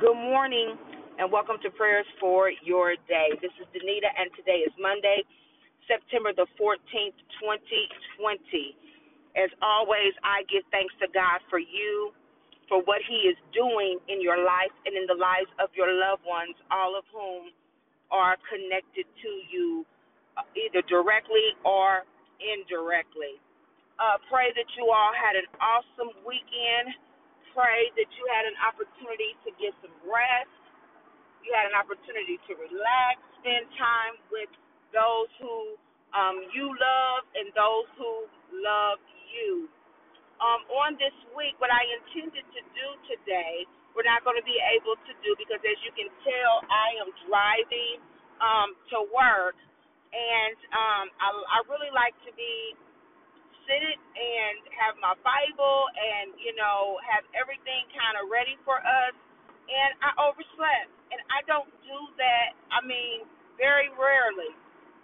Good morning and welcome to prayers for your day. This is Danita and today is Monday, September the 14th, 2020. As always, I give thanks to God for you, for what He is doing in your life and in the lives of your loved ones, all of whom are connected to you uh, either directly or indirectly. Uh, pray that you all had an awesome weekend. Pray that you had an opportunity to get some rest you had an opportunity to relax, spend time with those who um, you love and those who love you. Um, on this week, what I intended to do today, we're not going to be able to do because, as you can tell, I am driving um, to work, and um, I, I really like to be seated and have my Bible and you know have everything kind of ready for us and I overslept. And I don't do that. I mean, very rarely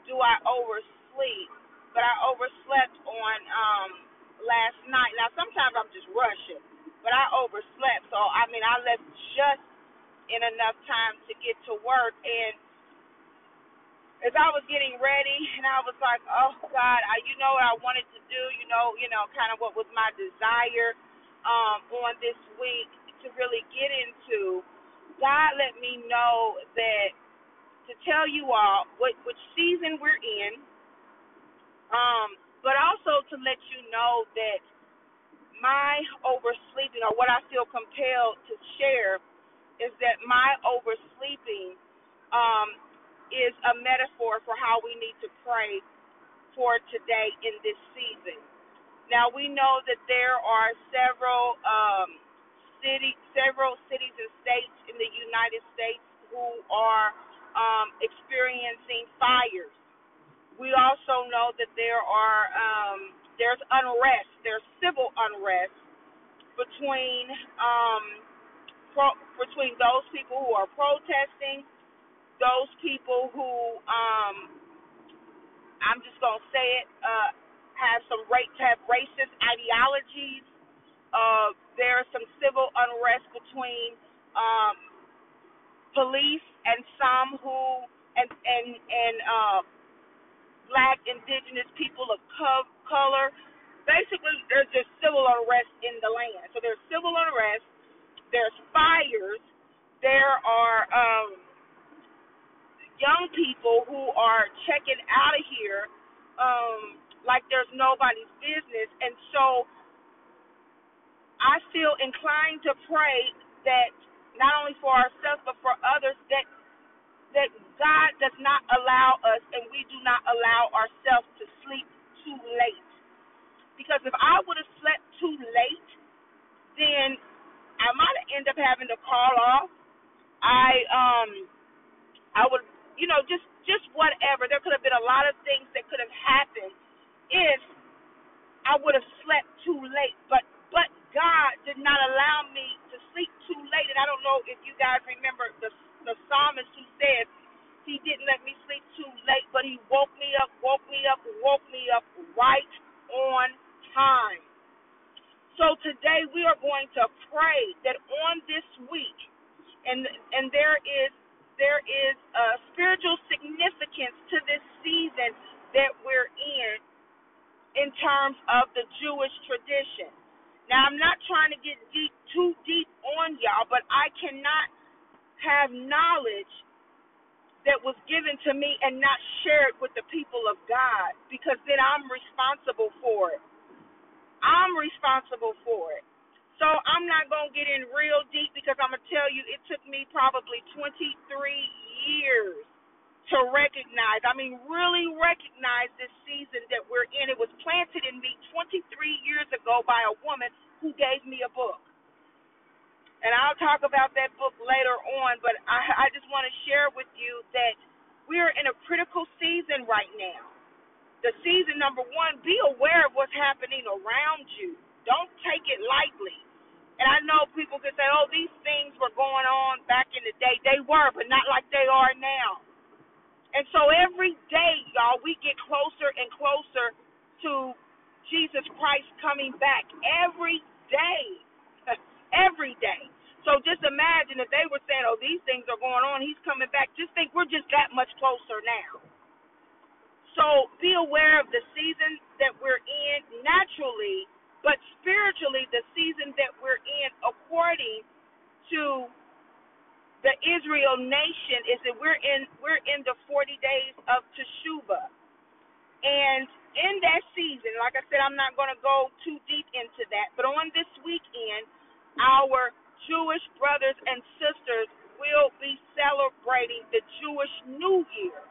do I oversleep, but I overslept on um last night. Now sometimes I'm just rushing, but I overslept. So I mean, I left just in enough time to get to work and as I was getting ready and I was like, "Oh God, I you know what I wanted to do, you know, you know, kind of what was my desire um on this week to really get into, God let me know that to tell you all what which season we're in, um, but also to let you know that my oversleeping or what I feel compelled to share is that my oversleeping um, is a metaphor for how we need to pray for today in this season. Now we know that there are several um, city, several cities and states in the United States who are um, experiencing fires. We also know that there are um, there's unrest, there's civil unrest between um, pro, between those people who are protesting, those people who um, I'm just gonna say it uh, have some race have racist ideologies uh, there is some civil unrest between um, police and some who and and and uh, black, indigenous people of co- color. Basically, there's just civil unrest in the land. So there's civil unrest. There's fires. There are um, young people who are checking out of here um, like there's nobody's business, and so I feel inclined to pray that not only for ourselves but for others that that God does not allow us and we do not allow ourselves to sleep too late. Because if I would have slept too late, then I might ended up having to call off. I um you know just just whatever. There could have been a lot of things that could have happened if I would have slept too late. But but God did not allow me to sleep too late. And I don't know if you guys remember the the psalmist who says he didn't let me sleep too late, but he woke me up, woke me up, woke me up right on time. So today we are going to pray that on this week, and and there is there is a spiritual significance to this season that we're in in terms of the Jewish tradition. Now, I'm not trying to get deep, too deep on y'all, but I cannot have knowledge that was given to me and not share it with the people of God because then I'm responsible for it. I'm responsible for it. So I'm not going to get in real deep because I'm going to tell you it took me probably 23 years to recognize, I mean, really recognize this season that we're in. It was planted in me 23 years ago by a woman who gave me a book. And I'll talk about that book later on, but I, I just want to share with you that we're in a critical season right now. The season number one, be aware of what's happening around you. Don't take it lightly. And I know people can say, oh, these things were going on back in the day. They were, but not like they are now. And so every day, y'all, we get closer and closer to Jesus Christ coming back every day. every day. So just imagine if they were saying, "Oh, these things are going on. He's coming back." Just think we're just that much closer now. So be aware of the season that we're in naturally, but spiritually, the season that to the Israel nation, is that we're in we're in the 40 days of Teshuvah, and in that season, like I said, I'm not going to go too deep into that, but on this weekend, our Jewish brothers and sisters will be celebrating the Jewish New Year.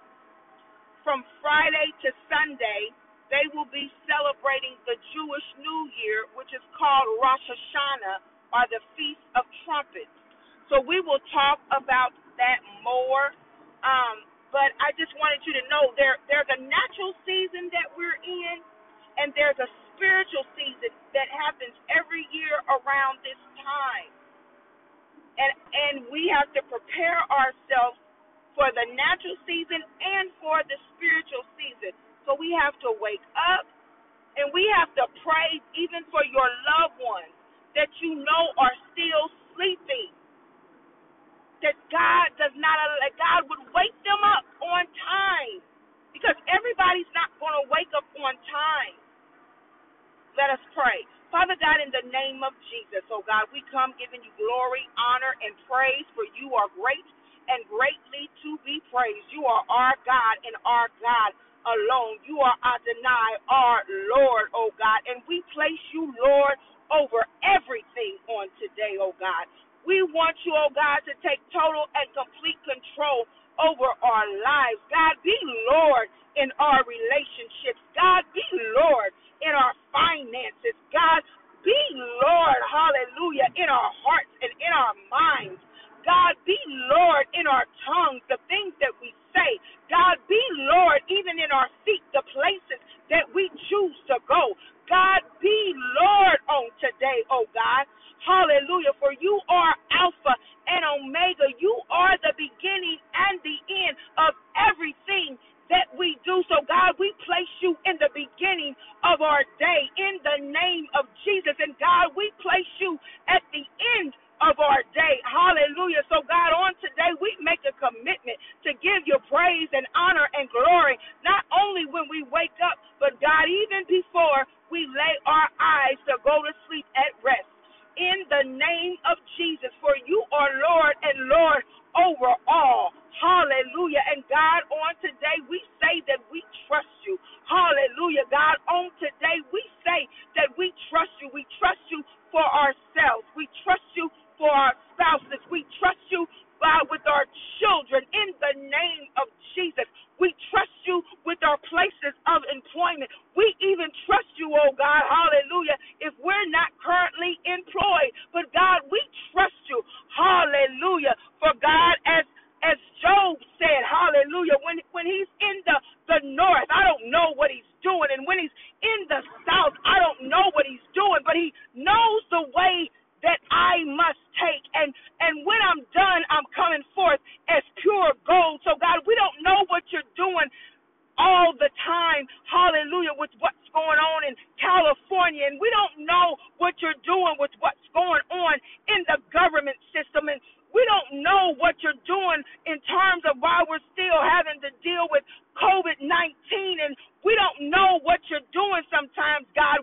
From Friday to Sunday, they will be celebrating the Jewish New Year, which is called Rosh Hashanah, or the Feast of Trumpets. So we will talk about that more. Um, but I just wanted you to know there there's a natural season that we're in, and there's a spiritual season that happens every year around this time. And and we have to prepare ourselves for the natural season and for the spiritual season. So we have to wake up and we have to pray even for your loved ones that you know are still sleeping. That God does not that God would wake them up on time. Because everybody's not going to wake up on time. Let us pray. Father God, in the name of Jesus, oh God, we come giving you glory, honor, and praise, for you are great and greatly to be praised. You are our God and our God alone. You are Adonai, our Lord, oh God. And we place you, Lord, over everything on today, oh God. We want you, oh God, to take total and complete control over our lives. God, be Lord in our relationships. God, be Lord in our finances. God, be Lord, hallelujah, in our hearts and in our minds. God, be Lord in our tongues, the things that we say. God, be Lord even in our feet, the places that we choose to go. God, be Lord on today, oh God. Hallelujah. For you are Alpha and Omega. You are the beginning and the end of everything that we do. So, God, we place you in the beginning of our day in the name of Jesus. And, God, we place you at the end of our day. Hallelujah. So, God, on today, we make a commitment to give you praise and honor and glory, not only when we wake up, but, God, even before we lay our eyes to go to sleep at rest. In the name of Jesus, for you are Lord and Lord over all. Hallelujah. And God, on today, we say that we trust you. Hallelujah. God, on today, we say that we trust you. We trust you for ourselves. We trust you for our spouses. We trust you, God, with our children in the name of Jesus. We trust you with our places of employment. We even trust you, oh God, hallelujah, if we're not currently employed. But God, we trust you, hallelujah. For God, as as Job said, hallelujah, when when he's in the, the north, I don't know what he's doing. And when he's in the south, I don't know what he knows the way that I must take. And and when I'm done, I'm coming forth as pure gold. So God, we don't know what you're doing all the time, hallelujah, with what's going on in California. And we don't know what you're doing with what's going on in the government system. And we don't know what you're doing in terms of why we're still having to deal with COVID 19. And we don't know what you're doing sometimes, God,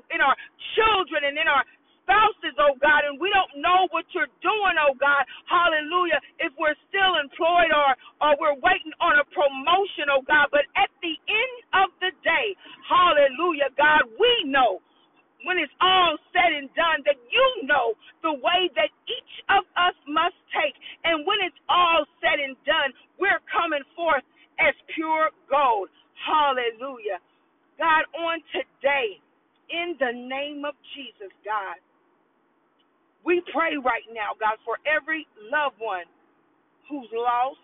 children and in our spouses, oh God, and we don't know what you're doing, oh God. Hallelujah. If we're still employed or, or we're waiting on a promotion, oh God. But at the end of the day, hallelujah, God, we know when it's all said and done that you know the way that each of us must take. And when it's all said and done, we're coming forth as pure gold. Hallelujah. God, on today, in the name of Jesus, God, we pray right now, God, for every loved one who's lost,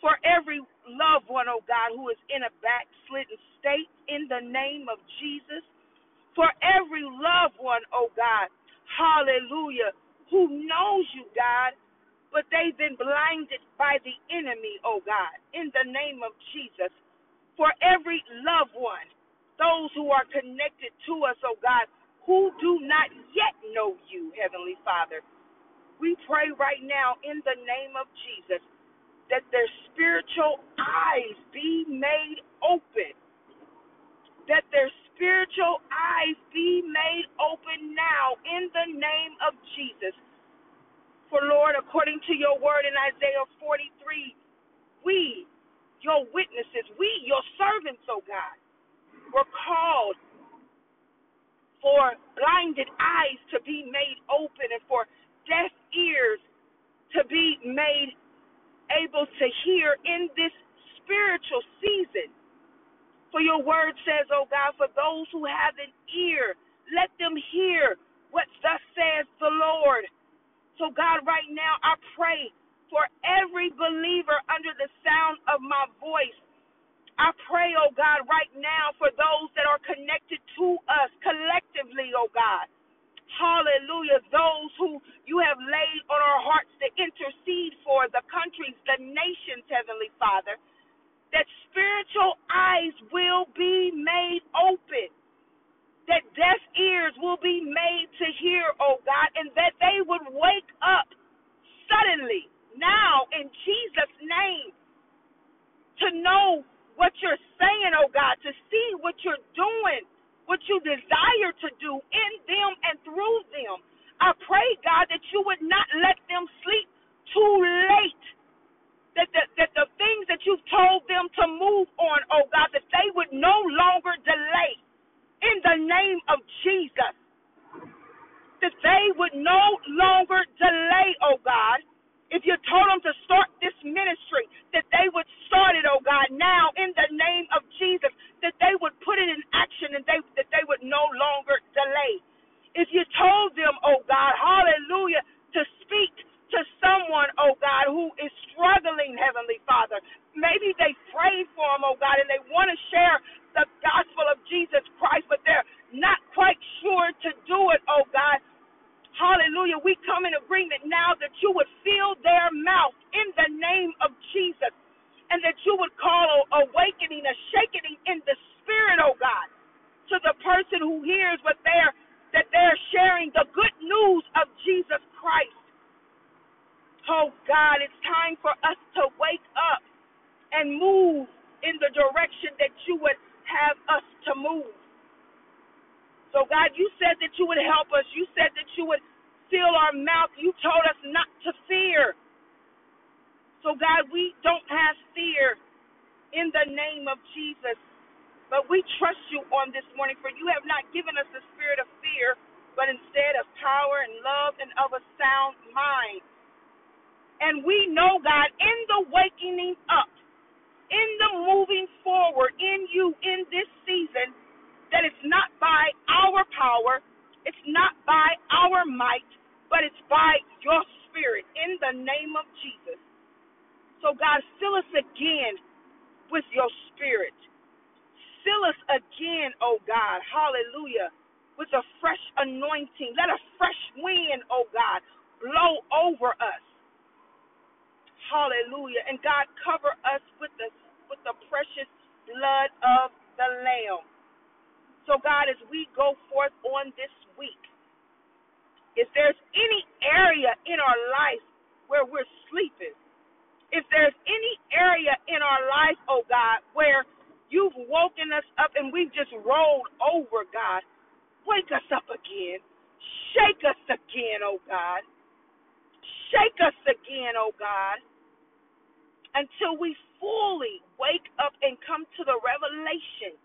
for every loved one, oh God, who is in a backslidden state, in the name of Jesus, for every loved one, oh God, hallelujah, who knows you, God, but they've been blinded by the enemy, oh God, in the name of Jesus, for every loved one, those who are connected to us, oh God, who do not yet know you, Heavenly Father. We pray right now in the name of Jesus that their spiritual eyes be made open. That their spiritual eyes be made open now in the name of Jesus. For Lord, according to your word in Isaiah 43, we, your witnesses, we, your servants, oh God, were called for blinded eyes to be made open and for deaf ears to be made able to hear in this spiritual season. For your word says, oh God, for those who have an ear, let them hear what thus says the Lord. So, God, right now I pray for every believer under the sound of my voice I pray, oh God, right now for those that are connected to us collectively, oh God. Hallelujah. Those who you have laid on our hearts to intercede for, the countries, the nations, Heavenly Father, that spiritual eyes will be made open, that deaf ears will be made to hear, oh God, and that they would wake up suddenly, now, in Jesus' name, to know what you're saying, oh God, to see what you're doing, what you desire to do in them and through them. I pray, God, that you would not let them sleep too late. That the, that the things that you've told them to move on, oh God, that they would no longer delay in the name of Jesus. That they would no longer delay, oh God, if you told them to start this ministry, that they would start it, oh God, now in the name of Jesus, that they would put it in action and they that they would no longer delay. If you told them, oh God, hallelujah, to speak to someone, oh God, who is struggling, Heavenly Father, maybe they prayed for them, oh God, and they want to share the gospel of Jesus Christ, but they're not quite sure to do it, oh God. Hallelujah. We come in agreement now that you would fill their mouth in the name of Jesus and that you would call awakening, a shaking in the spirit, oh God, to the person who hears what they're that they're sharing the good news of Jesus Christ. Oh God, it's time for us to wake up and move in the direction that you would have us to move. So, God, you said that you would help us. You said that you would seal our mouth. You told us not to fear. So, God, we don't have fear in the name of Jesus. But we trust you on this morning, for you have not given us the spirit of fear, but instead of power and love and of a sound mind. And we know, God, in the waking up, in the moving forward in you in this season, that it's not by our power, it's not by our might, by your spirit in the name of Jesus. So, God, fill us again with your spirit. Fill us again, oh God, hallelujah, with a fresh anointing. Let a fresh wind, oh God, blow over us. Hallelujah. And God, cover us with the with the precious blood of the Lamb. So, God, as we go forth on this week, if there's any area in our life where we're sleeping, if there's any area in our life, oh God, where you've woken us up and we've just rolled over, God, wake us up again. Shake us again, oh God. Shake us again, oh God, until we fully wake up and come to the revelation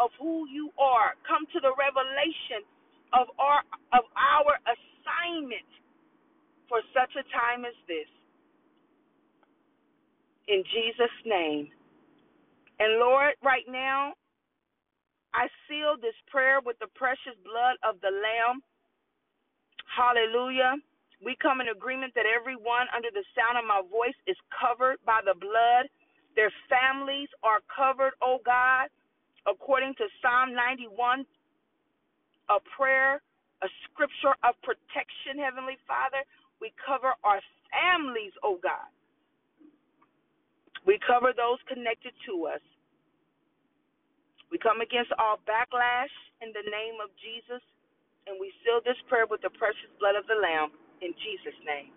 of who you are, come to the revelation of our a time as this. In Jesus' name. And Lord, right now, I seal this prayer with the precious blood of the Lamb. Hallelujah. We come in agreement that everyone under the sound of my voice is covered by the blood. Their families are covered, oh God according to Psalm 91, a prayer, a scripture of protection, Heavenly Father. We cover our families, oh God. We cover those connected to us. We come against all backlash in the name of Jesus, and we seal this prayer with the precious blood of the Lamb. In Jesus' name,